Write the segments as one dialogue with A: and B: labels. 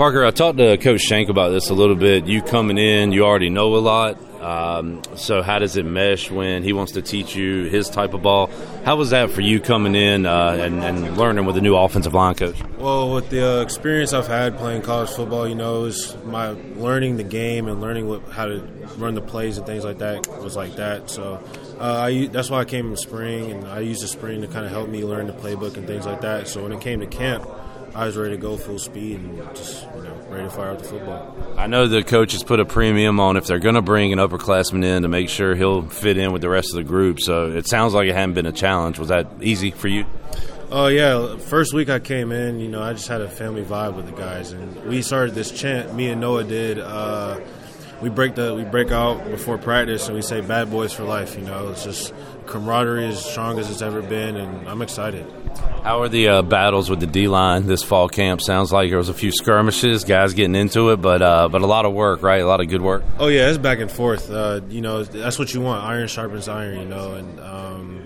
A: Parker, I talked to Coach Shank about this a little bit. You coming in, you already know a lot. Um, so how does it mesh when he wants to teach you his type of ball? How was that for you coming in uh, and, and, learning with a new offensive line coach?
B: Well, with the uh, experience I've had playing college football, you know, was my learning the game and learning what, how to run the plays and things like that was like that. So uh, I, that's why I came in spring, and I used the spring to kind of help me learn the playbook and things like that. So when it came to camp, I was ready to go full speed and just you know ready to fire out the football.
A: I know the coaches put a premium on if they're going to bring an upperclassman in to make sure he'll fit in with the rest of the group. So it sounds like it hadn't been a challenge. Was that easy for you?
B: Oh yeah, first week I came in, you know, I just had a family vibe with the guys, and we started this chant. Me and Noah did. Uh, we break the we break out before practice and we say "Bad Boys for Life." You know, it's just camaraderie as strong as it's ever been, and I'm excited.
A: How are the uh, battles with the D line this fall camp? Sounds like there was a few skirmishes, guys getting into it, but uh, but a lot of work, right? A lot of good work.
B: Oh yeah, it's back and forth. Uh, you know, that's what you want. Iron sharpens iron. You know, and um,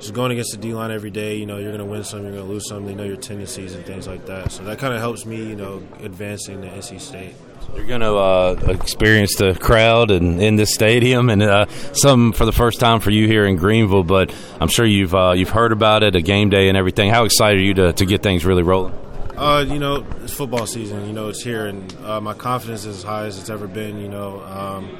B: just going against the D line every day. You know, you're going to win some, you're going to lose some. They know your tendencies and things like that. So that kind of helps me. You know, advancing to NC State.
A: You're going to uh, experience the crowd and in this stadium, and uh, some for the first time for you here in Greenville. But I'm sure you've uh, you've heard about it, a game day and everything. How excited are you to, to get things really rolling?
B: Uh, you know, it's football season. You know, it's here, and uh, my confidence is as high as it's ever been. You know, um,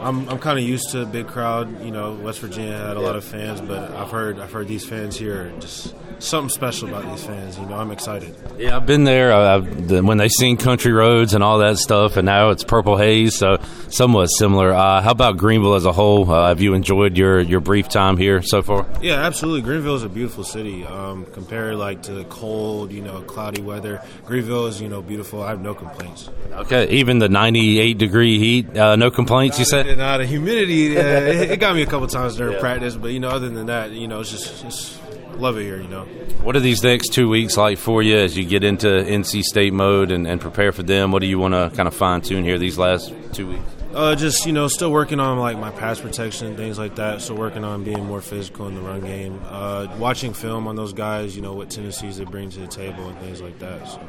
B: I'm I'm kind of used to a big crowd. You know, West Virginia had a lot of fans, but I've heard I've heard these fans here just something special about these fans. You know, I'm excited.
A: Yeah, I've been there I've, when they sing Country Roads and all that stuff, and now it's Purple Haze, so somewhat similar. Uh, how about Greenville as a whole? Uh, have you enjoyed your, your brief time here so far?
B: Yeah, absolutely. Greenville is a beautiful city. Um, compared like to cold, you know, cloudy weather, Greenville is you know beautiful. I have no complaints.
A: Okay, even the 98 degree heat, uh, no complaints.
B: Not
A: you said
B: not a humidity. Uh, it, it, got me a couple times during yeah. practice, but you know, other than that, you know, it's just. It's, love it here, you know.
A: What are these next two weeks like for you as you get into NC State mode and, and prepare for them? What do you want to kind of fine tune here these last two weeks?
B: Uh, just you know, still working on like my pass protection things like that. So working on being more physical in the run game. Uh, watching film on those guys, you know, what tendencies they bring to the table and things like that. So.